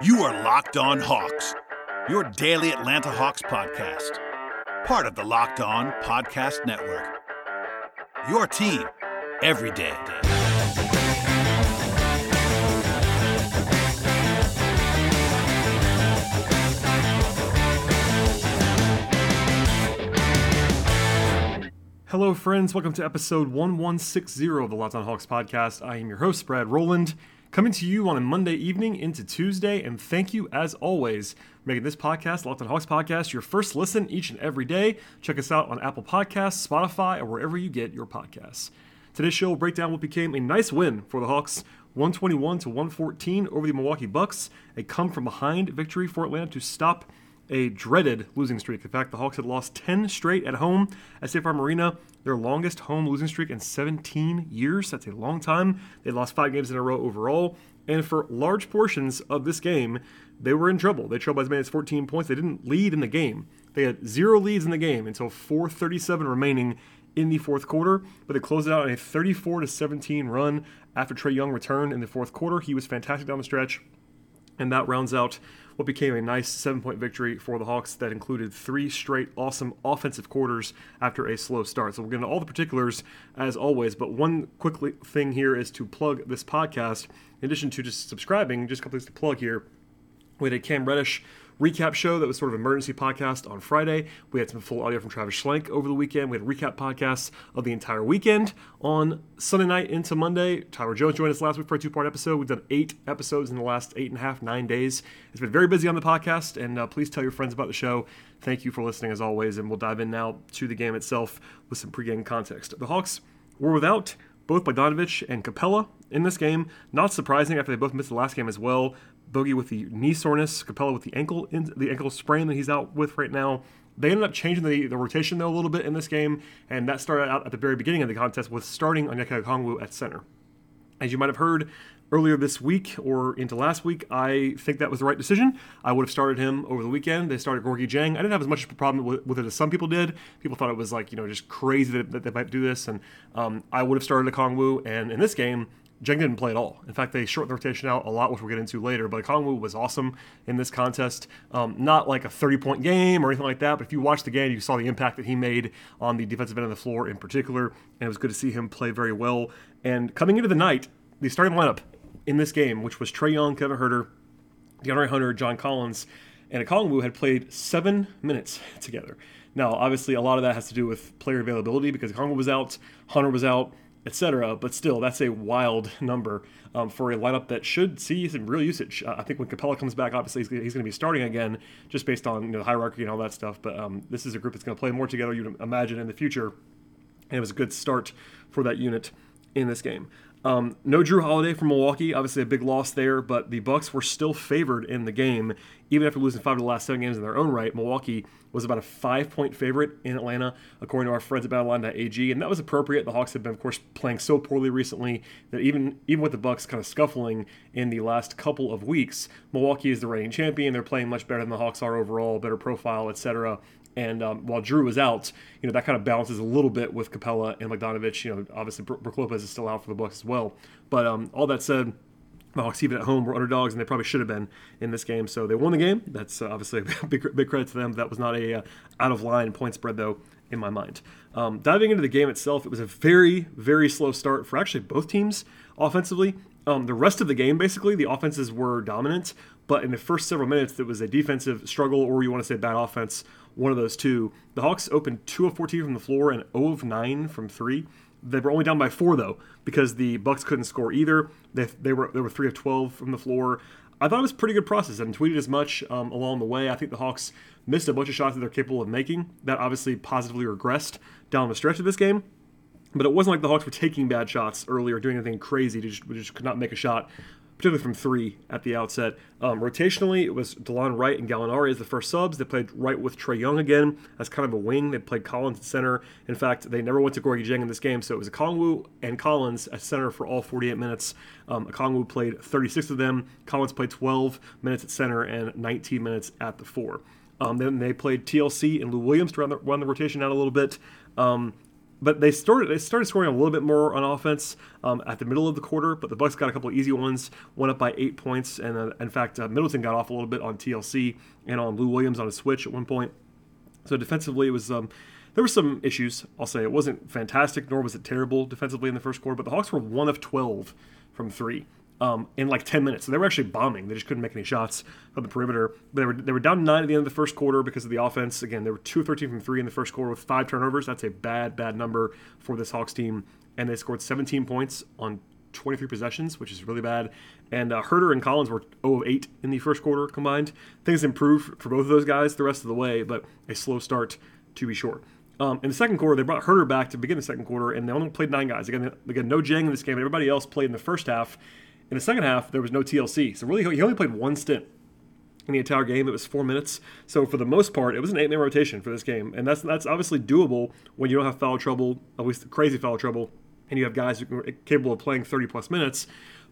You are Locked On Hawks, your daily Atlanta Hawks podcast, part of the Locked On Podcast Network. Your team every day. Hello, friends. Welcome to episode 1160 of the Locked On Hawks podcast. I am your host, Brad Rowland, coming to you on a Monday evening into Tuesday. And thank you, as always, for making this podcast, Locked On Hawks podcast, your first listen each and every day. Check us out on Apple Podcasts, Spotify, or wherever you get your podcasts. Today's show will break down what became a nice win for the Hawks 121 to 114 over the Milwaukee Bucks, a come from behind victory for Atlanta to stop a dreaded losing streak. In fact, the Hawks had lost 10 straight at home at State Farm Arena, their longest home losing streak in 17 years. That's a long time. They lost five games in a row overall. And for large portions of this game, they were in trouble. They trailed by as many as 14 points. They didn't lead in the game. They had zero leads in the game until 4:37 remaining in the fourth quarter, but they closed it out in a 34 to 17 run after Trae Young returned in the fourth quarter. He was fantastic down the stretch, and that rounds out what became a nice seven point victory for the Hawks that included three straight awesome offensive quarters after a slow start. So we'll get into all the particulars as always, but one quick thing here is to plug this podcast. In addition to just subscribing, just a couple things to plug here. We had a Cam Reddish recap show that was sort of emergency podcast on Friday. We had some full audio from Travis Schlenk over the weekend. We had recap podcasts of the entire weekend on Sunday night into Monday. Tyler Jones joined us last week for a two part episode. We've done eight episodes in the last eight and a half, nine days. It's been very busy on the podcast, and uh, please tell your friends about the show. Thank you for listening as always, and we'll dive in now to the game itself with some pregame context. The Hawks were without both Bogdanovic and Capela in this game. Not surprising after they both missed the last game as well. Bogey with the knee soreness, Capela with the ankle in, the ankle sprain that he's out with right now. They ended up changing the, the rotation though a little bit in this game, and that started out at the very beginning of the contest with starting Onyeka Okongwu at center. As you might have heard earlier this week or into last week, I think that was the right decision. I would have started him over the weekend. They started Gorgui Dieng. I didn't have as much of a problem with, with, it as some people did. People thought it was like, you know, just crazy that, that they might do this. And um, I would have started Okongwu. And in this game, Dieng didn't play at all. In fact, they shortened the rotation out a lot, which we'll get into later. But Okongwu was awesome in this contest. Um, not like a 30 point game or anything like that, but if you watched the game, you saw the impact that he made on the defensive end of the floor in particular. And it was good to see him play very well. And coming into the night, the starting lineup in this game, which was Trae Young, Kevin Huerter, DeAndre Hunter, John Collins, and Okongwu had played seven minutes together. Now, obviously, a lot of that has to do with player availability because Okongwu was out, Hunter was out, etc. But still, that's a wild number um, for a lineup that should see some real usage. Uh, I think when Capela comes back, obviously he's, he's going to be starting again, just based on you know the hierarchy and all that stuff. But um, this is a group that's going to play more together. You'd imagine in the future, and it was a good start for that unit in this game. Um, no Jrue Holiday from Milwaukee, obviously a big loss there, but the Bucks were still favored in the game, even after losing five of the last seven games in their own right. Milwaukee was about a five-point favorite in Atlanta, according to our friends at BetOnline.ag, and that was appropriate. The Hawks have been, of course, playing so poorly recently that even even with the Bucks kind of scuffling in the last couple of weeks, Milwaukee is the reigning champion. They're playing much better than the Hawks are overall, better profile, etc. And um, while Jrue was out, you know that kind of balances a little bit with Capela and Bogdanovic. You know, obviously Brook Lopez is still out for the Bucks as well. But um, all that said, the Hawks even at home were underdogs, and they probably should have been in this game. So they won the game. That's uh, obviously a big, big credit to them. That was not a uh, out of line point spread though in my mind. Um, diving into the game itself, it was a very very slow start for actually both teams offensively. Um, the rest of the game, basically, the offenses were dominant, but in the first several minutes, it was a defensive struggle, or you want to say bad offense one of those two. The Hawks opened 2 of 14 from the floor and 0 of 9 from 3. They were only down by 4 though because the Bucks couldn't score either. They, they were they were 3 of 12 from the floor. I thought it was a pretty good process and tweeted as much um, along the way. I think the Hawks missed a bunch of shots that they're capable of making. That obviously positively regressed down the stretch of this game. But it wasn't like the Hawks were taking bad shots early or doing anything crazy. They just, they just could not make a shot particularly from three at the outset. Um, rotationally, it was Delon Wright and Gallinari as the first subs. They played Wright with Trae Young again as kind of a wing. They played Collins at center. In fact, they never went to Gorgui Dieng in this game, so it was Okongwu and Collins at center for all 48 minutes. Um, Okongwu played 36 of them. Collins played 12 minutes at center and 19 minutes at the four. Um, then they played TLC and Lou Williams to run the, run the rotation out a little bit. Um, but they started they started scoring a little bit more on offense um, at the middle of the quarter. But the Bucks got a couple of easy ones, went up by eight points, and uh, in fact uh, Middleton got off a little bit on TLC and on Lou Williams on a switch at one point. So defensively, it was um, there were some issues. I'll say it wasn't fantastic, nor was it terrible defensively in the first quarter. But the Hawks were one of twelve from three um, in like 10 minutes. So they were actually bombing. They just couldn't make any shots from the perimeter. But they were, they were down nine at the end of the first quarter because of the offense. Again, they were 2 13 from three in the first quarter with five turnovers. That's a bad, bad number for this Hawks team. And they scored 17 points on 23 possessions, which is really bad. And uh, Huerter and Collins were 0 of 8 in the first quarter combined. Things improved for both of those guys the rest of the way, but a slow start to be sure. Um, in the second quarter, they brought Huerter back to begin the second quarter, and they only played nine guys. Again, again, no Dieng in this game. Everybody else played in the first half. In the second half, there was no TLC. So really, he only played one stint in the entire game. It was four minutes. So for the most part, it was an eight-man rotation for this game, and that's that's obviously doable when you don't have foul trouble, at least crazy foul trouble, and you have guys who are capable of playing 30 plus minutes.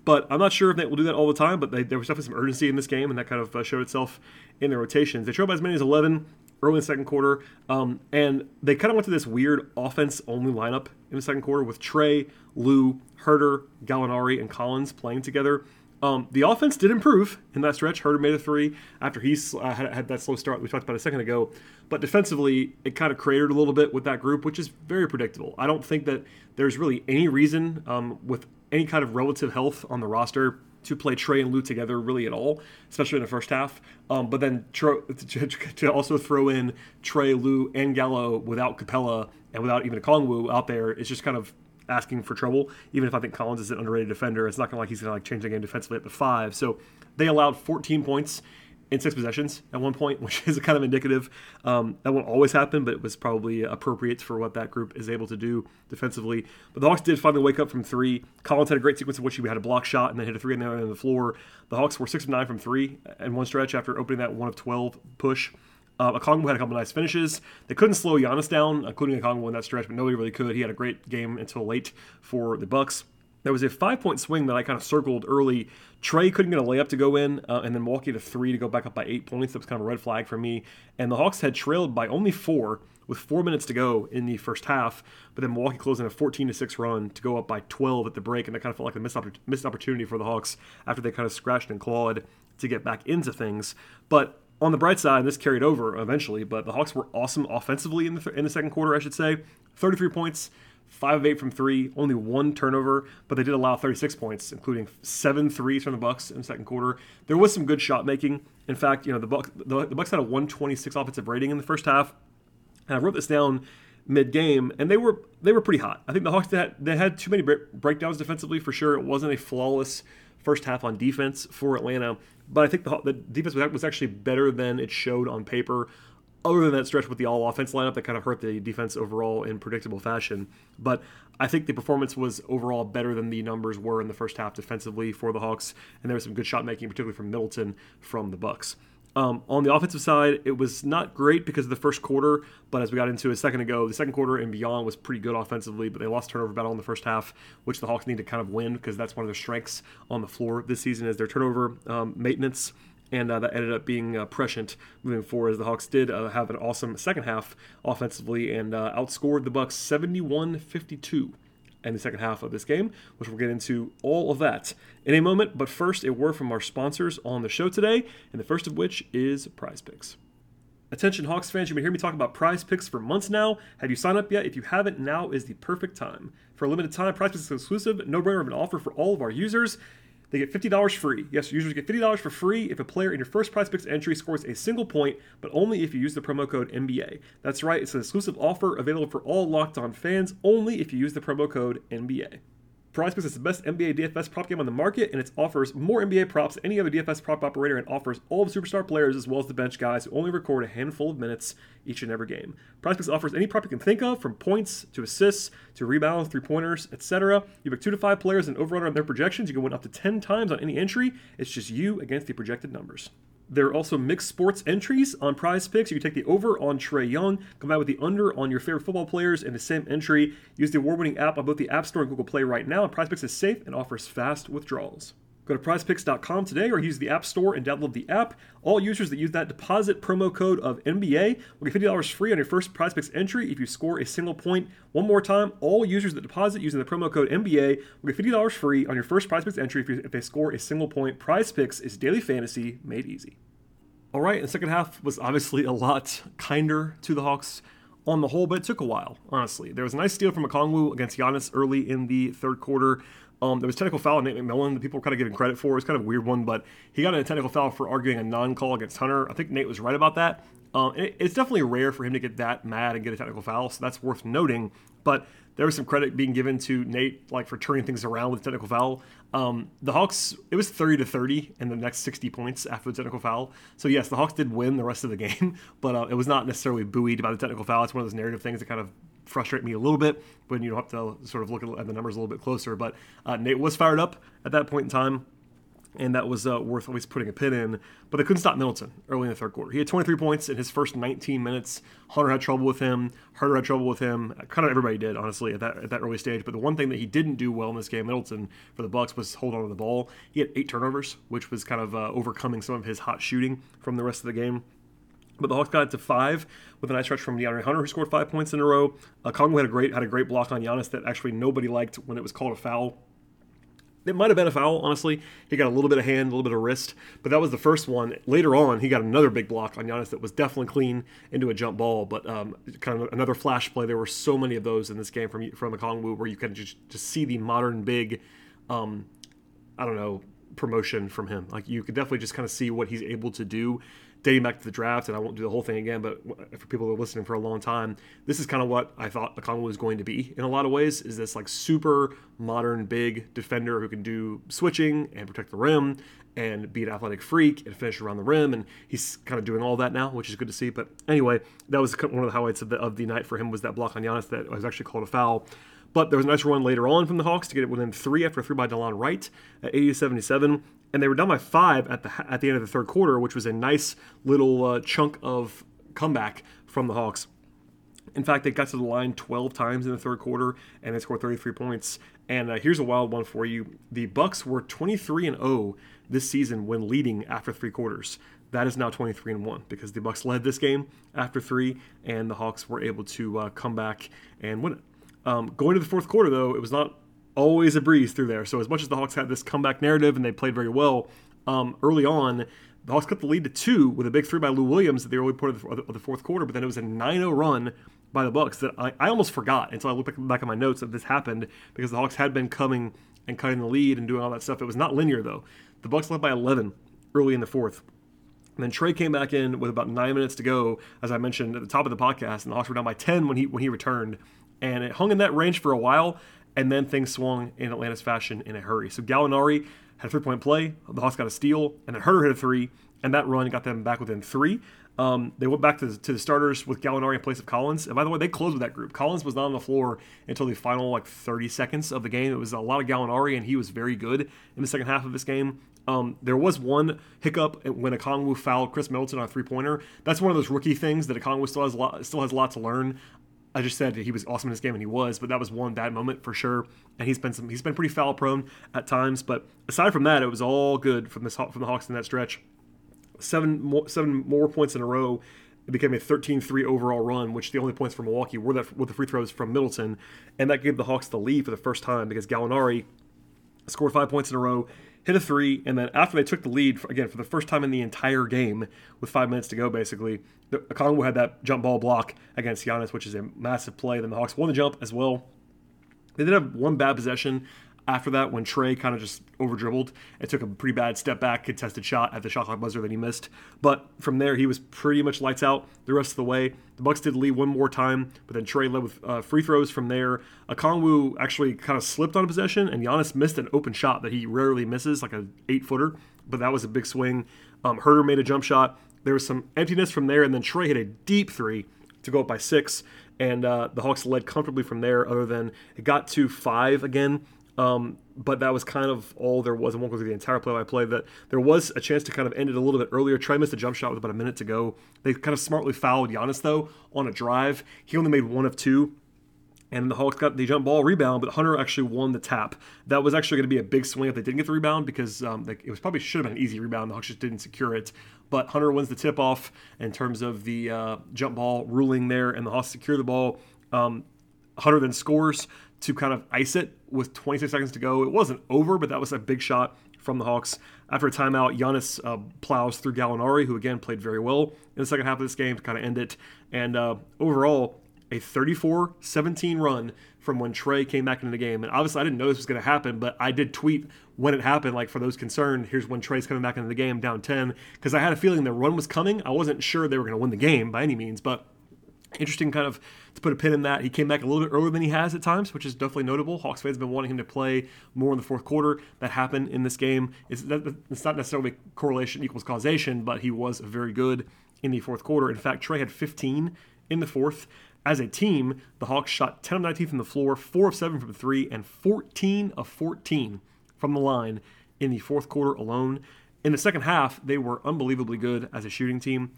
But I'm not sure if they will do that all the time. But they, there was definitely some urgency in this game, and that kind of uh, showed itself in the rotations. They trailed by as many as 11 early in the second quarter, um, and they kind of went to this weird offense-only lineup in the second quarter with Trae, Lou, Huerter, Gallinari, and Collins playing together. Um, the offense did improve in that stretch. Huerter made a three after he uh, had, had, that slow start we talked about a second ago. But defensively, it kind of cratered a little bit with that group, which is very predictable. I don't think that there's really any reason um, with any kind of relative health on the roster to play Trae and Lou together really at all, especially in the first half. Um, but then to, to, also throw in Trae, Lou, and Gallo without Capela and without even Okongwu out there is just kind of asking for trouble. Even if I think Collins is an underrated defender, it's not to like he's going to like change the game defensively at the five. So they allowed 14 points in six possessions at one point, which is kind of indicative. Um, that won't always happen, but it was probably appropriate for what that group is able to do defensively. But the Hawks did finally wake up from three. Collins had a great sequence in which he had a block shot and then hit a three on the other end of the floor. The Hawks were six of nine from three in one stretch after opening that one of 12 push. Uh, Okongwu had a couple nice finishes. They couldn't slow Giannis down, including Okongwu in that stretch, but nobody really could. He had a great game until late for the Bucks. There was a five point swing that I kind of circled early. Trae couldn't get a layup to go in, uh, and then Milwaukee to three to go back up by eight points. That was kind of a red flag for me. And the Hawks had trailed by only four with four minutes to go in the first half, but then Milwaukee closed in a 14 to six run to go up by 12 at the break, and that kind of felt like a missed, opp- missed opportunity for the Hawks after they kind of scratched and clawed to get back into things. But on the bright side, this carried over eventually, but the Hawks were awesome offensively in the, th- in the second quarter, I should say. 33 points, 5 of 8 from 3, only one turnover, but they did allow 36 points, including seven threes from the Bucks in the second quarter. There was some good shot making. In fact, you know, the Bucks, the, the Bucks had a 126 offensive rating in the first half. And I wrote this down mid-game, and they were they were pretty hot. I think the Hawks they had, they had too many breakdowns defensively for sure. It wasn't a flawless first half on defense for Atlanta, but I think the, the defense was actually better than it showed on paper. Other than that stretch with the all offense lineup that kind of hurt the defense overall in predictable fashion. But I think the performance was overall better than the numbers were in the first half defensively for the Hawks, and there was some good shot making, particularly from Middleton from the Bucks. Um, on the offensive side, it was not great because of the first quarter, but as we got into a second ago, the second quarter and beyond was pretty good offensively, but they lost turnover battle in the first half, which the Hawks need to kind of win because that's one of their strengths on the floor this season is their turnover um, maintenance. And uh, that ended up being uh, prescient moving forward, as the Hawks did uh, have an awesome second half offensively and uh, outscored the Bucks 71-52 and the second half of this game, which we'll get into all of that in a moment. But first, a word from our sponsors on the show today, and the first of which is Prize Picks. Attention Hawks fans, you've been hearing me talk about prize picks for months now. Have you signed up yet? If you haven't, now is the perfect time. For a limited time, prize picks is exclusive, no brainer of an offer for all of our users. They get $50 free. Yes, users get $50 for free if a player in your first prize picks entry scores a single point, but only if you use the promo code NBA. That's right, it's an exclusive offer available for all locked on fans, only if you use the promo code NBA. Prize Picks is the best NBA DFS prop game on the market, and it offers more NBA props than any other DFS prop operator and offers all the superstar players as well as the bench guys who only record a handful of minutes each and every game. Prize Picks offers any prop you can think of, from points to assists to rebounds, three pointers, etc. You pick two to five players and over on their projections. You can win up to 10 times on any entry. It's just you against the projected numbers. There are also mixed sports entries on prize picks. You can take the over on Trae Young, combine with the under on your favorite football players in the same entry. Use the award winning app on both the App Store and Google Play right now. And prize picks is safe and offers fast withdrawals. Go to prizepicks.com today or use the App Store and download the app. All users that use that deposit promo code of NBA will get $50 free on your first prizepicks entry if you score a single point. One more time, all users that deposit using the promo code NBA will get $50 free on your first prizepicks entry if, you, if they score a single point. PrizePicks is daily fantasy made easy. All right, the second half was obviously a lot kinder to the Hawks on the whole, but it took a while, honestly. There was a nice steal from Okongwu against Giannis early in the third quarter. Um, there was technical foul on Nate McMillan that people were kind of giving credit for. It's kind of a weird one, but he got a technical foul for arguing a non-call against Hunter. I think Nate was right about that. Um, it, it's definitely rare for him to get that mad and get a technical foul, so that's worth noting. But there was some credit being given to Nate, like for turning things around with technical foul. Um, the Hawks, it was 30 to 30 in the next 60 points after the technical foul. So yes, the Hawks did win the rest of the game, but uh, it was not necessarily buoyed by the technical foul. It's one of those narrative things that kind of frustrate me a little bit when you have to sort of look at the numbers a little bit closer. But uh, Nate was fired up at that point in time and that was uh, worth always putting a pin in. But they couldn't stop Middleton early in the third quarter. He had 23 points in his first 19 minutes. Hunter had trouble with him. Huerter had trouble with him. Kind of everybody did, honestly, at that at that early stage. But the one thing that he didn't do well in this game, Middleton for the Bucks, was hold on to the ball. He had eight turnovers, which was kind of uh, overcoming some of his hot shooting from the rest of the game. But the Hawks got it to five with a nice stretch from DeAndre Hunter, who scored five points in a row. Uh, Congo had a great had a great block on Giannis that actually nobody liked when it was called a foul. It might have been a foul, honestly. He got a little bit of hand, a little bit of wrist, but that was the first one. Later on, he got another big block on Giannis that was definitely clean into a jump ball, but um, kind of another flash play. There were so many of those in this game from from Okongwu where you can just just see the modern big, um, I don't know, promotion from him. Like you could definitely just kind of see what he's able to do dating back to the draft, and I won't do the whole thing again, but for people that are listening for a long time, this is kind of what I thought Okongwu was going to be in a lot of ways. Is this like super modern, big defender who can do switching and protect the rim and be an athletic freak and finish around the rim, and he's kind of doing all that now, which is good to see. But anyway, that was one of the highlights of the of the night for him was that block on Giannis that was actually called a foul. But there was a nice run later on from the Hawks to get it within three after a three by Delon Wright at 80 77 and they were down by five at the at the end of the third quarter, which was a nice little uh, chunk of comeback from the Hawks. In fact, they got to the line 12 times in the third quarter and they scored 33 points. And uh, here's a wild one for you: the Bucks were 23 and 0 this season when leading after three quarters. That is now 23 and one because the Bucks led this game after three, and the Hawks were able to uh, come back and win it. Um, going to the fourth quarter, though, it was not always a breeze through there. So as much as the Hawks had this comeback narrative and they played very well um, early on, the Hawks cut the lead to two with a big three by Lou Williams at the early part of the, fourth quarter. But then it was a 9-0 run by the Bucks that I, I almost forgot until I looked back, back at my notes that this happened because the Hawks had been coming and cutting the lead and doing all that stuff. It was not linear though. The Bucks led by 11 early in the fourth. And then Trae came back in with about nine minutes to go, as I mentioned at the top of the podcast, and the Hawks were down by 10 when he when he returned. And it hung in that range for a while and then things swung in Atlanta's fashion in a hurry. So Gallinari had a three point play, the Hawks got a steal, and then Huerter hit a three, and that run got them back within three. Um, they went back to the, to the starters with Gallinari in place of Collins. And by the way, they closed with that group. Collins was not on the floor until the final like 30 seconds of the game. It was a lot of Gallinari, and he was very good in the second half of this game. Um, there was one hiccup when Okongwu fouled Khris Middleton on a three pointer. That's one of those rookie things that Okongwu still has lot, still has a lot to learn. I just said he was awesome in this game, and he was, but that was one bad moment for sure. And he's been some, he's been pretty foul prone at times, but aside from that, it was all good from this from the Hawks in that stretch. Seven more, seven more points in a row. It became a 13-3 overall run, which the only points for Milwaukee were that with the free throws from Middleton, and that gave the Hawks the lead for the first time because Gallinari scored five points in a row hit a three, and then after they took the lead, again, for the first time in the entire game, with five minutes to go, basically, the, Okongwu had that jump ball block against Giannis, which is a massive play. Then the Hawks won the jump as well. They did have one bad possession after that when Trae kind of just over dribbled and took a pretty bad step back contested shot at the shot clock buzzer that he missed. But from there, he was pretty much lights out the rest of the way. The Bucks did lead one more time, but then Trae led with uh, free throws from there. Okongwu actually kind of slipped on a possession, and Giannis missed an open shot that he rarely misses, like an eight footer. But that was a big swing. Um, Huerter made a jump shot. There was some emptiness from there, and then Trae hit a deep three to go up by six and uh, the Hawks led comfortably from there. Other than it got to five again, um, but that was kind of all there was. I won't go through the entire play-by-play. That there was a chance to kind of end it a little bit earlier. Trae missed a jump shot with about a minute to go. They kind of smartly fouled Giannis though on a drive. He only made one of two and the Hawks got the jump ball rebound, but Hunter actually won the tap. That was actually going to be a big swing if they didn't get the rebound because um, it was probably should have been an easy rebound. The Hawks just didn't secure it. But Hunter wins the tip off in terms of the uh, jump ball ruling there, and the Hawks secure the ball. Um, Hunter then scores to kind of ice it with 26 seconds to go. It wasn't over, but that was a big shot from the Hawks. After a timeout, Giannis uh, plows through Gallinari, who again played very well in the second half of this game to kind of end it. And uh, overall, a 34 17 run from when Trae came back into the game. And obviously, I didn't know this was going to happen, but I did tweet when it happened, like for those concerned, here's when Trae's coming back into the game down 10, because I had a feeling the run was coming. I wasn't sure they were going to win the game by any means, but interesting kind of to put a pin in that. He came back a little bit earlier than he has at times, which is definitely notable. Hawks fans have been wanting him to play more in the fourth quarter. That happened in this game. It's, it's not necessarily correlation equals causation, but he was very good in the fourth quarter. In fact, Trae had 15 in the fourth. As a team, the Hawks shot 10 of 19 from the floor, 4 of 7 from 3, and 14 of 14 from the line in the fourth quarter alone. In the second half, they were unbelievably good as a shooting team.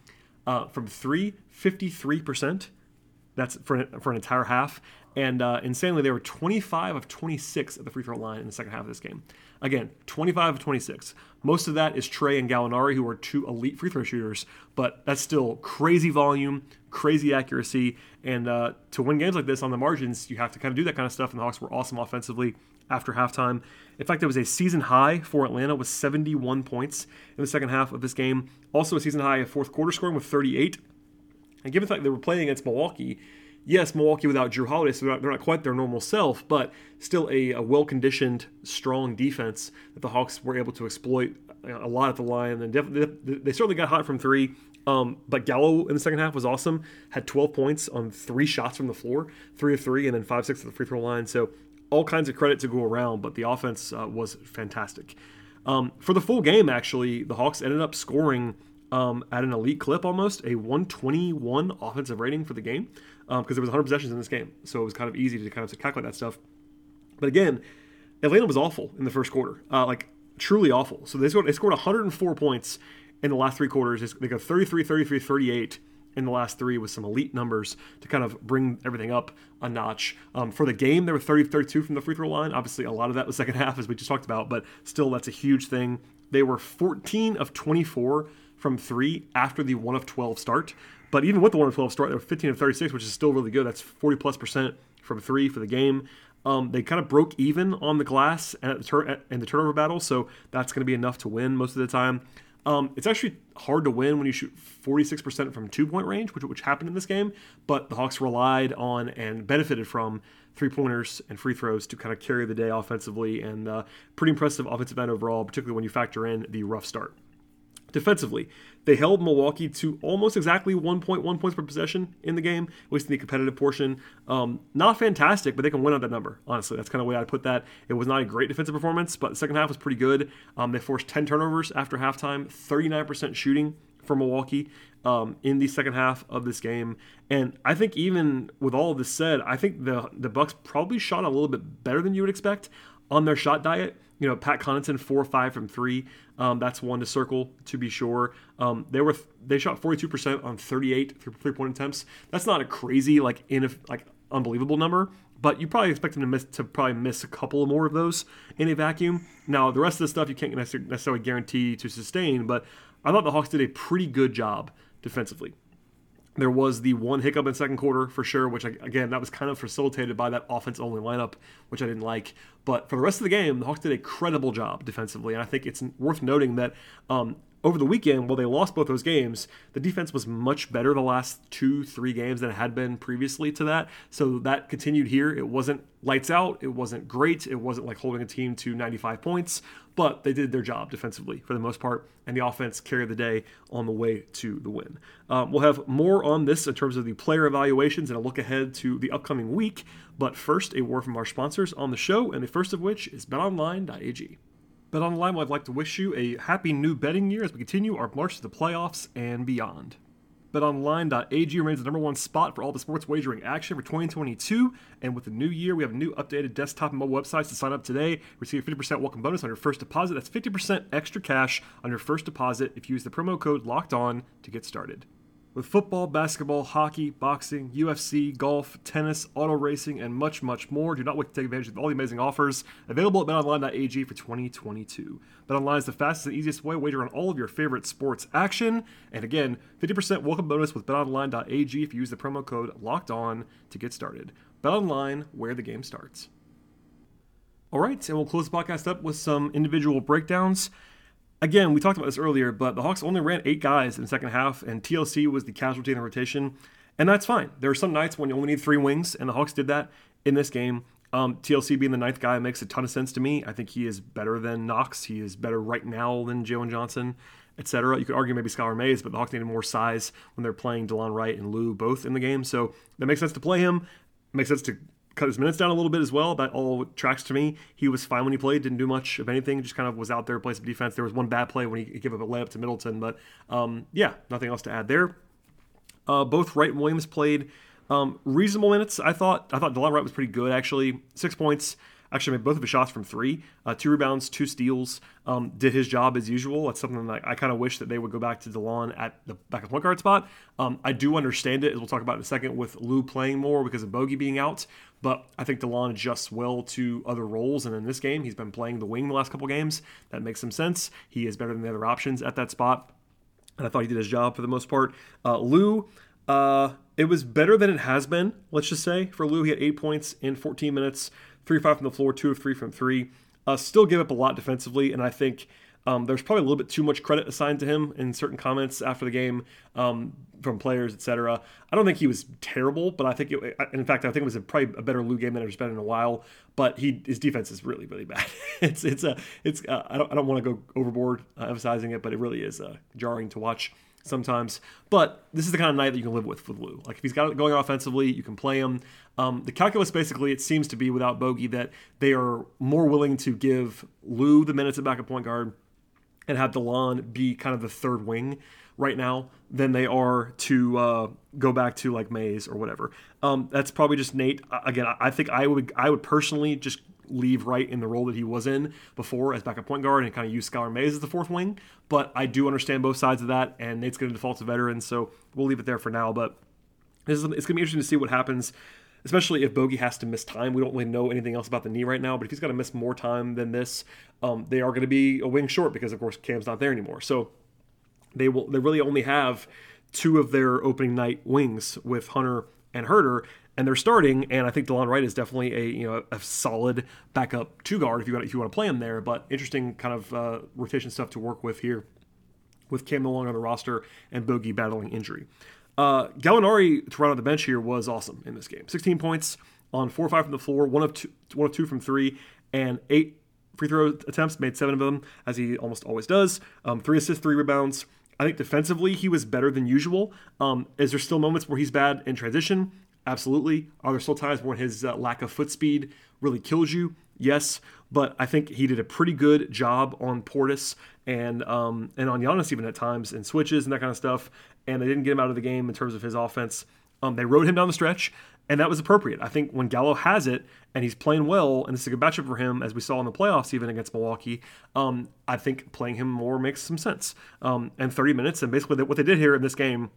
Uh, from 3, 53%. That's for for an entire half. And uh, insanely, they were 25 of 26 at the free throw line in the second half of this game. Again, 25 of 26. Most of that is Trae and Gallinari, who are two elite free throw shooters, but that's still crazy volume, crazy accuracy. And uh, to win games like this on the margins, you have to kind of do that kind of stuff. And the Hawks were awesome offensively after halftime. In fact, it was a season high for Atlanta with 71 points in the second half of this game. Also, a season high of fourth quarter scoring with 38. And given the fact they were playing against Milwaukee, yes, Milwaukee without Jrue Holiday, so they're not, they're not quite their normal self, but still a, a well conditioned, strong defense that the Hawks were able to exploit a lot at the line. And they, they certainly got hot from three. Um, but Gallo in the second half was awesome. Had 12 points on three shots from the floor, three of three, and then five six at the free throw line. So all kinds of credit to go around. But the offense uh, was fantastic. Um, for the full game, actually, the Hawks ended up scoring um, at an elite clip almost, a 121 offensive rating for the game because um, there was 100 possessions in this game, so it was kind of easy to kind of calculate that stuff. But again, Atlanta was awful in the first quarter, uh, like truly awful. So they scored, they scored 104 points in the last three quarters. They go 33, 33, 38 in the last three with some elite numbers to kind of bring everything up a notch. Um, for the game, they were 30 32 from the free throw line. Obviously, a lot of that was second half, as we just talked about, but still, that's a huge thing. They were 14 of 24 from three after the 1 of 12 start. But even with the 1 of 12 start, they were 15 of 36, which is still really good. That's 40 plus percent from three for the game. Um, they kind of broke even on the glass at the tur- in the turnover battle, so that's going to be enough to win most of the time. Um, it's actually hard to win when you shoot 46% from two point range, which, which happened in this game, but the Hawks relied on and benefited from three pointers and free throws to kind of carry the day offensively, and uh, pretty impressive offensive end overall, particularly when you factor in the rough start. Defensively, they held Milwaukee to almost exactly 1.1 points per possession in the game, at least in the competitive portion. Um, not fantastic, but they can win on that number. Honestly, that's kind of the way I'd put that. It was not a great defensive performance, but the second half was pretty good. Um, they forced 10 turnovers after halftime, 39% shooting for Milwaukee um, in the second half of this game. And I think even with all of this said, I think the the Bucks probably shot a little bit better than you would expect on their shot diet. You know, Pat Connaughton four or five from three. Um, that's one to circle to be sure. Um, they were they shot 42% on 38 three point attempts. That's not a crazy like in like unbelievable number, but you probably expect them to miss to probably miss a couple more of those in a vacuum. Now the rest of the stuff you can't necessarily guarantee to sustain, but I thought the Hawks did a pretty good job defensively. There was the one hiccup in second quarter for sure, which again that was kind of facilitated by that offense only lineup, which I didn't like. But for the rest of the game, the Hawks did a credible job defensively, and I think it's worth noting that um, over the weekend, while they lost both those games, the defense was much better the last two, three games than it had been previously to that. So that continued here. It wasn't lights out. It wasn't great. It wasn't like holding a team to 95 points, but they did their job defensively for the most part, and the offense carried the day on the way to the win. Um, we'll have more on this in terms of the player evaluations and a look ahead to the upcoming week. But first, a word from our sponsors on the show, and the first of which is betonline.ag. BetOnline would like to wish you a happy new betting year as we continue our march to the playoffs and beyond. BetOnline.ag remains the number one spot for all the sports wagering action for 2022. And with the new year, we have new updated desktop and mobile websites to sign up today. Receive a 50% welcome bonus on your first deposit. That's 50% extra cash on your first deposit if you use the promo code LOCKED ON to get started. With football, basketball, hockey, boxing, UFC, golf, tennis, auto racing, and much, much more, do not wait to take advantage of all the amazing offers available at betonline.ag for 2022. BetOnline is the fastest and easiest way to wager on all of your favorite sports action. And again, 50% welcome bonus with betonline.ag if you use the promo code LOCKED ON to get started. BetOnline, where the game starts. All right, and we'll close the podcast up with some individual breakdowns again, we talked about this earlier, but the Hawks only ran eight guys in the second half, and TLC was the casualty in the rotation, and that's fine. There are some nights when you only need three wings, and the Hawks did that in this game. Um, TLC being the ninth guy makes a ton of sense to me. I think he is better than Knox. He is better right now than Jalen Johnson, etc. You could argue maybe Skyler Mays, but the Hawks needed more size when they're playing Delon Wright and Lou both in the game. So that makes sense to play him. It makes sense to cut his minutes down a little bit as well. That all tracks to me. He was fine when he played, didn't do much of anything, just kind of was out there, played some defense. There was one bad play when he gave up a layup to Middleton, but um, yeah, nothing else to add there. Uh, both Wright and Williams played um, reasonable minutes. I thought. I thought Delon Wright was pretty good actually. Six points, Actually, made both of his shots from three, uh, two rebounds, two steals. Um, did his job as usual. That's something that I kind of wish that they would go back to Delon at the backup point guard spot. Um, I do understand it, as we'll talk about in a second, with Lou playing more because of Bogey being out. But I think Delon adjusts well to other roles, and in this game, he's been playing the wing the last couple games. That makes some sense. He is better than the other options at that spot, and I thought he did his job for the most part. Uh, Lou. Uh, it was better than it has been, let's just say. For Lou, he had eight points in 14 minutes three five from the floor, two of three from three. Uh, still give up a lot defensively, and I think um, there's probably a little bit too much credit assigned to him in certain comments after the game um, from players, etc. I don't think he was terrible, but I think, it, in fact, I think it was a, probably a better Lou game than it's been in a while. But he his defense is really really bad. it's it's a it's uh, I don't I don't want to go overboard uh, emphasizing it, but it really is uh, jarring to watch sometimes. But this is the kind of night that you can live with with Lou. Like if he's got it going offensively, you can play him. Um, the calculus basically, it seems to be without Bogey that they are more willing to give Lou the minutes at backup point guard and have Delon be kind of the third wing right now than they are to uh, go back to like Mays or whatever. Um, that's probably just Nate. Again, I think I would I would personally just leave Wright in the role that he was in before as backup point guard and kind of use Skyler Mays as the fourth wing. But I do understand both sides of that, and Nate's going to default to veteran, so we'll leave it there for now. But is, it's going to be interesting to see what happens, especially if Bogey has to miss time. We don't really know anything else about the knee right now, but if he's got to miss more time than this, um, they are going to be a wing short because, of course, Cam's not there anymore. So they will. They really only have two of their opening night wings with Hunter and Huerter, and they're starting. And I think Delon Wright is definitely a you know a solid backup two guard if you want if you want to play him there. But interesting kind of uh, rotation stuff to work with here, with Cam no longer on the roster and Bogey battling injury. Uh, Gallinari to run on the bench here was awesome in this game. 16 points on four or five from the floor, one of two, one of two from three, and eight free throw attempts. Made seven of them as he almost always does. Um, three assists, three rebounds. I think defensively he was better than usual. Um, is there still moments where he's bad in transition? Absolutely. Are there still times when his uh, lack of foot speed really kills you? Yes, but I think he did a pretty good job on Portis and um, and on Giannis even at times in switches and that kind of stuff. And they didn't get him out of the game in terms of his offense. Um, they rode him down the stretch, and that was appropriate. I think when Gallo has it and he's playing well, and it's a good matchup for him, as we saw in the playoffs, even against Milwaukee, um, I think playing him more makes some sense. Um, and 30 minutes, and basically what they did here in this game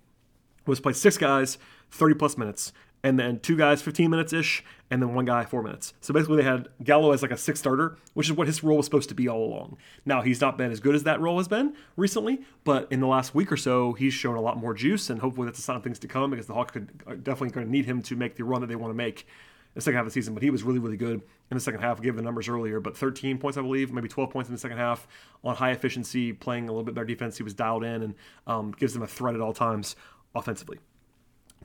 was play six guys, 30 plus minutes and then two guys 15 minutes ish, and then one guy four minutes. So basically, they had Gallo as like a six starter, which is what his role was supposed to be all along. Now he's not been as good as that role has been recently, but in the last week or so, he's shown a lot more juice, and hopefully that's a sign of things to come because the Hawks could are definitely going to need him to make the run that they want to make the second half of the season. But he was really really good in the second half. I gave the numbers earlier, but 13 points I believe, maybe 12 points in the second half on high efficiency, playing a little bit better defense. He was dialed in and um, gives them a threat at all times offensively.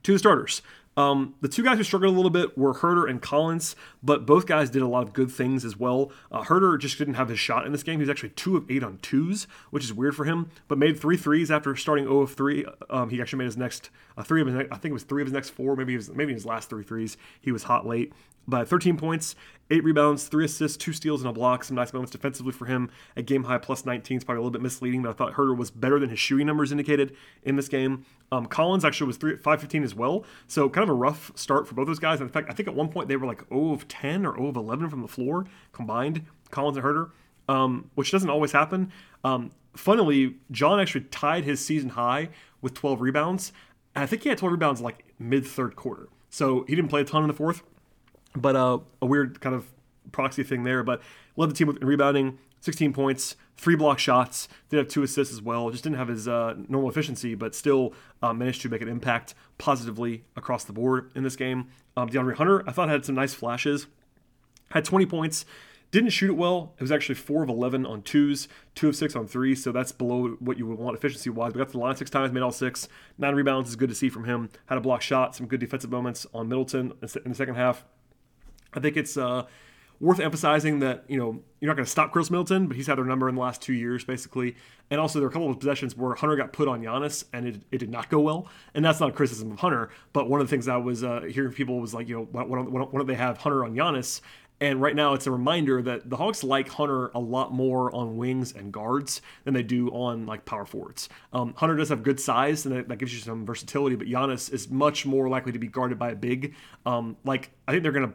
The starters. Um, the two guys who struggled a little bit were Huerter and Collins, but both guys did a lot of good things as well. Uh, Huerter just didn't have his shot in this game. He was actually two of eight on twos, which is weird for him, but made three threes after starting 0 of three. Um, he actually made his next uh, three of his, I think it was three of his next four, maybe his, maybe his last three threes. He was hot late by 13 points, eight rebounds, three assists, two steals, and a block. Some nice moments defensively for him. A game high plus 19 is probably a little bit misleading, but I thought Huerter was better than his shooting numbers indicated in this game. Um, Collins actually was three, 515 as well, so kind of a rough start for both those guys. In fact, I think at one point they were like 0 of 10 or 0 of 11 from the floor combined, Collins and Huerter, um, which doesn't always happen. Um, funnily, John actually tied his season high with 12 rebounds And I think he had 12 rebounds like mid third quarter. So he didn't play a ton in the fourth, but uh, a weird kind of proxy thing there. But led the team with rebounding, 16 points, three block shots, did have two assists as well. Just didn't have his uh, normal efficiency, but still uh, managed to make an impact positively across the board in this game. Um, DeAndre Hunter, I thought had some nice flashes. Had 20 points, didn't shoot it well. It was actually four of 11 on twos, two of six on threes, so that's below what you would want efficiency wise. We got to the line six times, made all six. Nine rebounds is good to see from him. Had a block shot, some good defensive moments on Middleton in the second half. I think it's uh, worth emphasizing that you know you're not going to stop Khris Middleton, but he's had their number in the last two years basically. And also there are a couple of possessions where Hunter got put on Giannis and it, it did not go well. And that's not a criticism of Hunter, but one of the things I was uh, hearing people was like, you know, why, why, don't, why don't they have Hunter on Giannis? And right now, it's a reminder that the Hawks like Hunter a lot more on wings and guards than they do on like power forwards. Um, Hunter does have good size, and that, that, gives you some versatility. But Giannis is much more likely to be guarded by a big. Um, like I think they're gonna,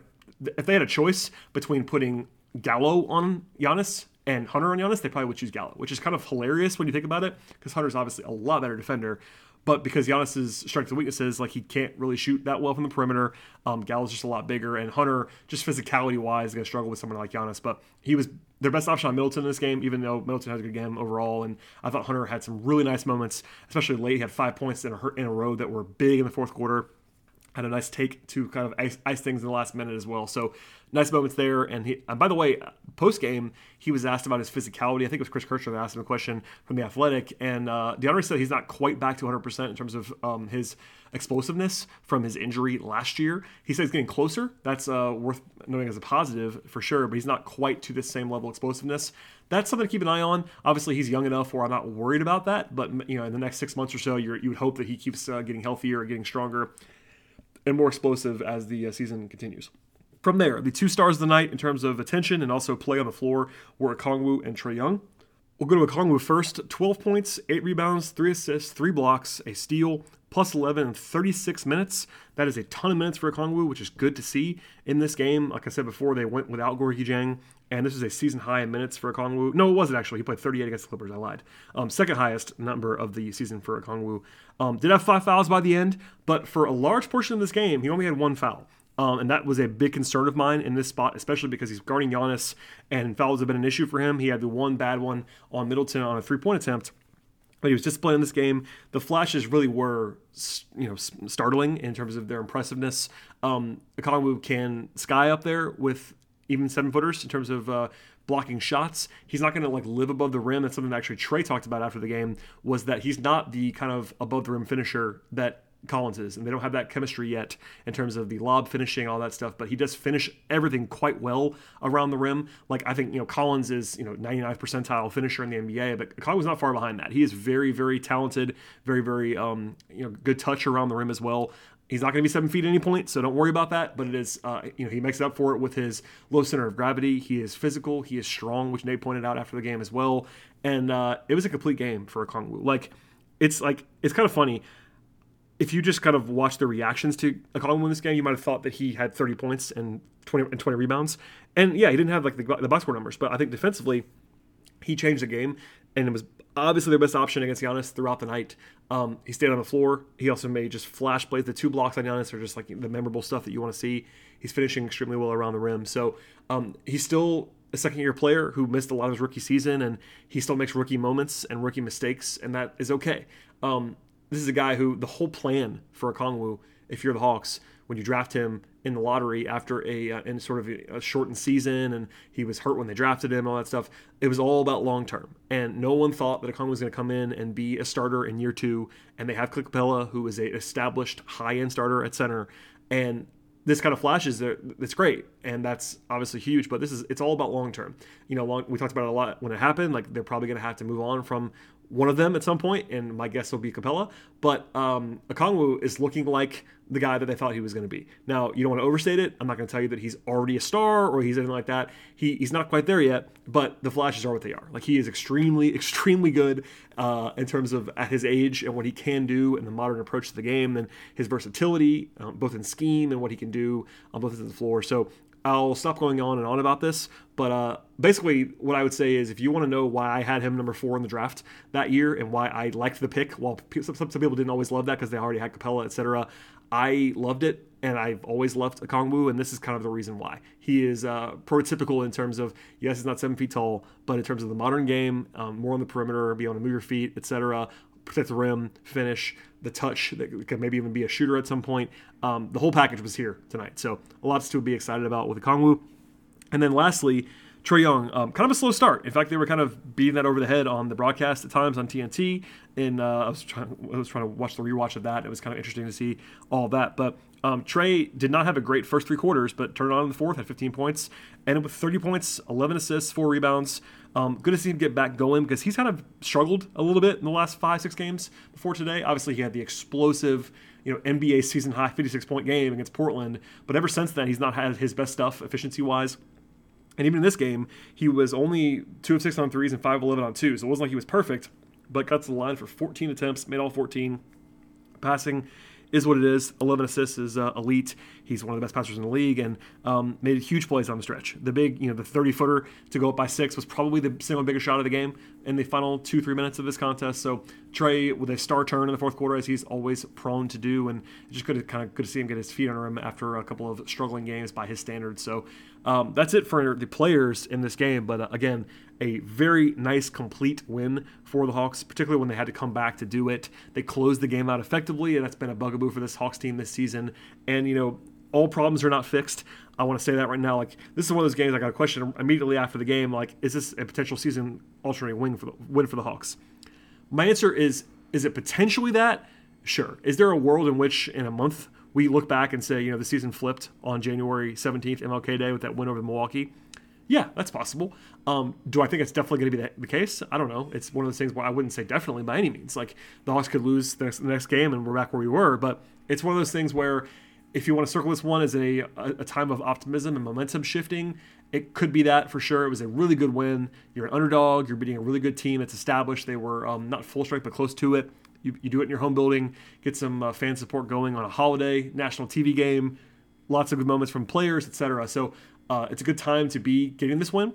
if they had a choice between putting Gallo on Giannis and Hunter on Giannis, they probably would choose Gallo, which is kind of hilarious when you think about it, because Hunter's obviously a lot better defender. But because Giannis's strengths and weaknesses, like he can't really shoot that well from the perimeter. Um, Gallo's just a lot bigger, and Hunter, just physicality wise, is going to struggle with someone like Giannis. But he was their best option on Middleton in this game, even though Middleton had a good game overall. And I thought Hunter had some really nice moments, especially late. He had five points in a, in a row that were big in the fourth quarter had a nice take to kind of ice, ice, things in the last minute as well. So nice moments there. And he, and by the way, post game, he was asked about his physicality. I think it was Chris Kirschner that asked him a question from the Athletic, and uh, DeAndre said he's not quite back to 100 percent in terms of um, his explosiveness from his injury last year. He says he's getting closer. That's uh, worth knowing as a positive for sure, but he's not quite to the same level of explosiveness. That's something to keep an eye on. Obviously, he's young enough where I'm not worried about that. But you know, in the next six months or so, you would hope that he keeps uh, getting healthier, getting stronger and more explosive as the uh, season continues. From there, the two stars of the night in terms of attention and also play on the floor were Okongwu and Trae Young. We'll go to Okongwu first 12 points, 8 rebounds, 3 assists, 3 blocks, a steal, plus 11 in 36 minutes. That is a ton of minutes for Kongwu, which is good to see in this game. Like I said before, they went without Gorgui Dieng, and this is a season high in minutes for Okongwu. No, it wasn't actually. He played 38 against the Clippers. I lied. Um, second highest number of the season for Okongwu. Um, did have five fouls by the end, but for a large portion of this game, he only had one foul. Um, and that was a big concern of mine in this spot, especially because he's guarding Giannis, and fouls have been an issue for him. He had the one bad one on Middleton on a three-point attempt but he was disciplined in this game. The flashes really were, you know, startling in terms of their impressiveness. Um, Okongwu can sky up there with even seven footers in terms of uh, blocking shots. He's not going to like live above the rim. That's something that actually Trae talked about after the game was that he's not the kind of above the rim finisher that Collins is, and they don't have that chemistry yet in terms of the lob finishing, all that stuff. But he does finish everything quite well around the rim. Like I think you know Collins is you know 99th percentile finisher in the NBA, but Collins was not far behind that. He is very very talented, very very um, you know good touch around the rim as well. He's not going to be seven feet at any point, so don't worry about that. But it is, uh, you know, he makes up for it with his low center of gravity. He is physical. He is strong, which Nate pointed out after the game as well. And uh, it was a complete game for Okongwu. Like, it's like it's kind of funny if you just kind of watch the reactions to Okongwu in this game, you might have thought that he had 30 points and 20 and 20 rebounds. And yeah, he didn't have like the, the box score numbers, but I think defensively, he changed the game and it was obviously their best option against Giannis throughout the night. Um, he stayed on the floor. He also made just flash plays. The two blocks on Giannis are just like the memorable stuff that you want to see. He's finishing extremely well around the rim. So um, he's still a second year player who missed a lot of his rookie season and he still makes rookie moments and rookie mistakes, and that is okay. Um, this is a guy who the whole plan for Okongwu, if you're the Hawks, when you draft him in the lottery after a uh, in sort of a, shortened season and he was hurt when they drafted him all that stuff, it was all about long term. And no one thought that Okongwu was going to come in and be a starter in year two. And they have Clint Capela, who is a established high end starter at center, and this kind of flashes there it's great and that's obviously huge but this is it's all about long term you know long, we talked about it a lot when it happened like they're probably going to have to move on from one of them at some point, and my guess will be Capela. But um, is looking like the guy that they thought he was going to be. Now, you don't want to overstate it. I'm not going to tell you that he's already a star or he's anything like that. He, he's not quite there yet, but the flashes are what they are. Like he is extremely, extremely good uh, in terms of at his age and what he can do and the modern approach to the game and his versatility, um, both in scheme and what he can do on both ends of the floor. So I'll stop going on and on about this, but uh, basically, what I would say is if you want to know why I had him number four in the draft that year and why I liked the pick, while some, some people didn't always love that because they already had Capela, etc., I loved it, and I've always loved Okongwu, and this is kind of the reason why. He is uh, prototypical in terms of, yes, he's not seven feet tall, but in terms of the modern game, um, more on the perimeter, be able to move your feet, etc., protect the rim, finish, the touch that could maybe even be a shooter at some point. Um, the whole package was here tonight. So a lot to be excited about with Okongwu. And then lastly, Trae Young, um, kind of a slow start. In fact, they were kind of beating that over the head on the broadcast at times on TNT. And uh, I was trying, I was trying to watch the rewatch of that. It was kind of interesting to see all that. But um, Trae did not have a great first three quarters, but turned on in the fourth, had 15 points, ended with 30 points, 11 assists, four rebounds. Um, good to see him get back going because he's kind of struggled a little bit in the last five, six games before today. Obviously, he had the explosive, you know, NBA season high 56 point game against Portland, but ever since then, he's not had his best stuff efficiency wise. And even in this game, he was only two of six on threes and five of 11 on two. So it wasn't like he was perfect, but got to the line for 14 attempts, made all 14. Passing is what it is. 11 assists is uh, elite. He's one of the best passers in the league and um, made huge plays on the stretch. The big, you know, the 30 footer to go up by six was probably the single biggest shot of the game in the final two, three minutes of this contest. So Trae with a star turn in the fourth quarter, as he's always prone to do, and just good to kind of good to see him get his feet under him after a couple of struggling games by his standards. So um, that's it for the players in this game. But uh, again, a very nice, complete win for the Hawks, particularly when they had to come back to do it. They closed the game out effectively, and that's been a bugaboo for this Hawks team this season. And, you know, all problems are not fixed. I want to say that right now. Like this is one of those games I got a question immediately after the game. Like, is this a potential season alternating win for the win for the Hawks? My answer is: Is it potentially that? Sure. Is there a world in which in a month we look back and say, you know, the season flipped on January 17th, MLK Day, with that win over Milwaukee? Yeah, that's possible. Um, do I think it's definitely going to be the, the, case? I don't know. It's one of those things where I wouldn't say definitely by any means. Like the Hawks could lose the next, the next game and we're back where we were, but it's one of those things where if you want to circle this one as a, a, time of optimism and momentum shifting, it could be that for sure. It was a really good win. You're an underdog. You're beating a really good team that's established. They were um, not full strike, but close to it. You, you do it in your home building, get some uh, fan support going on a holiday, national TV game, lots of good moments from players, etc. So uh, it's a good time to be getting this win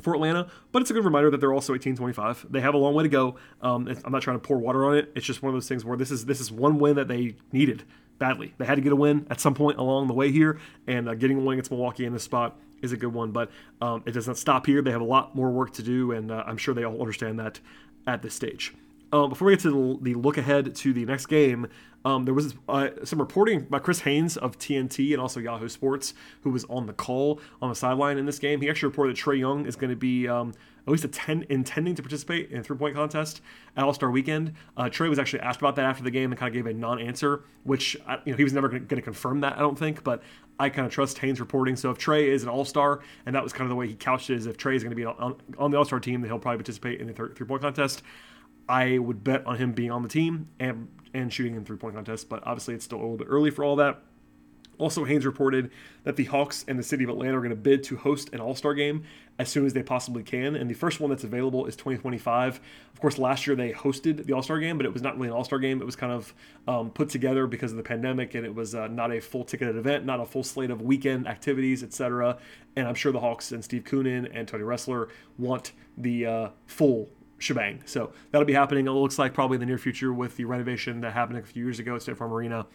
for Atlanta, but it's a good reminder that they're also 1825. They have a long way to go. Um, I'm not trying to pour water on it. It's just one of those things where this is this is one win that they needed badly. They had to get a win at some point along the way here, and uh, getting a win against Milwaukee in this spot is a good one. But um, it does not stop here. They have a lot more work to do, and uh, I'm sure they all understand that at this stage. Uh, before we get to the, the, look ahead to the next game, um, there was uh, some reporting by Chris Haynes of TNT and also Yahoo Sports, who was on the call on the sideline in this game. He actually reported that Trae Young is going to be um, at least attend, intending to participate in a three point contest at All Star Weekend. Uh, Trae was actually asked about that after the game and kind of gave a non answer, which uh, you know he was never going to confirm that, I don't think, but I kind of trust Haynes reporting. So if Trae is an All Star, and that was kind of the way he couched it, is if Trae is going to be on, on the All Star team, then he'll probably participate in the three point contest. I would bet on him being on the team and and shooting in three point contests, but obviously it's still a little bit early for all that. Also, Haynes reported that the Hawks and the city of Atlanta are going to bid to host an All Star game as soon as they possibly can. And the first one that's available is 2025. Of course, last year they hosted the All Star game, but it was not really an All Star game. It was kind of um, put together because of the pandemic, and it was uh, not a full ticketed event, not a full slate of weekend activities, etc. And I'm sure the Hawks and Steve Koonin and Tony Ressler want the uh, full shebang. So that'll be happening. It looks like probably in the near future with the renovation that happened a few years ago at State Farm Arena,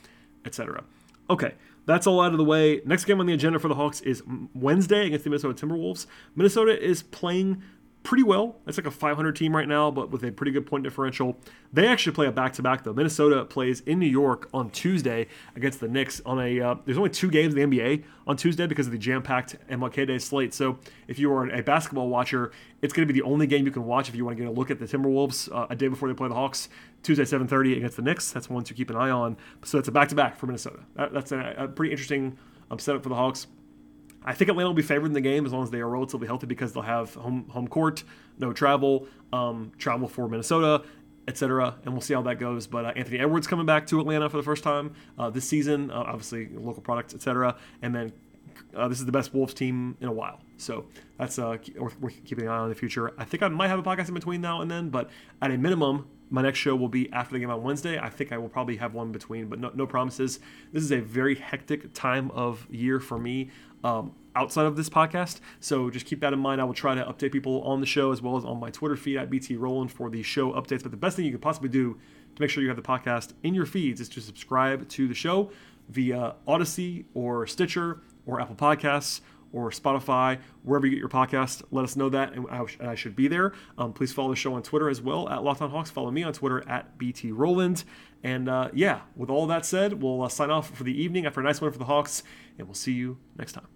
etc. Okay, that's all out of the way. Next game on the agenda for the Hawks is Wednesday against the Minnesota Timberwolves. Minnesota is playing pretty well. It's like a 500 team right now, but with a pretty good point differential. They actually play a back to back though. Minnesota plays in New York on Tuesday against the Knicks. On a uh, there's only two games in the NBA on Tuesday because of the jam packed MLK Day slate. So if you are a basketball watcher, it's going to be the only game you can watch if you want to get a look at the Timberwolves uh, a day before they play the Hawks. Tuesday 7:30 against the Knicks. That's one to keep an eye on. So that's a back to back for Minnesota. That, that's a, a pretty interesting um, setup for the Hawks. I think Atlanta will be favored in the game as long as they are relatively healthy because they'll have home home court, no travel, um, travel for Minnesota, etc. And we'll see how that goes. But uh, Anthony Edwards coming back to Atlanta for the first time uh, this season, uh, obviously local products, etc. And then uh, this is the best Wolves team in a while. So that's uh, worth, worth keeping an eye on in the future. I think I might have a podcast in between now and then, but at a minimum, my next show will be after the game on Wednesday. I think I will probably have one between, but no, no promises. This is a very hectic time of year for me. Um, outside of this podcast. So just keep that in mind. I will try to update people on the show as well as on my Twitter feed at BT Rowland for the show updates. But the best thing you could possibly do to make sure you have the podcast in your feeds is to subscribe to the show via Odyssey or Stitcher or Apple Podcasts or Spotify, wherever you get your podcast. Let us know that, and I, sh- I should be there. Um, please follow the show on Twitter as well at Locked On Hawks. Follow me on Twitter at BT Rowland. And uh, yeah, with all that said, we'll uh, sign off for the evening after a nice win for the Hawks, and we'll see you next time.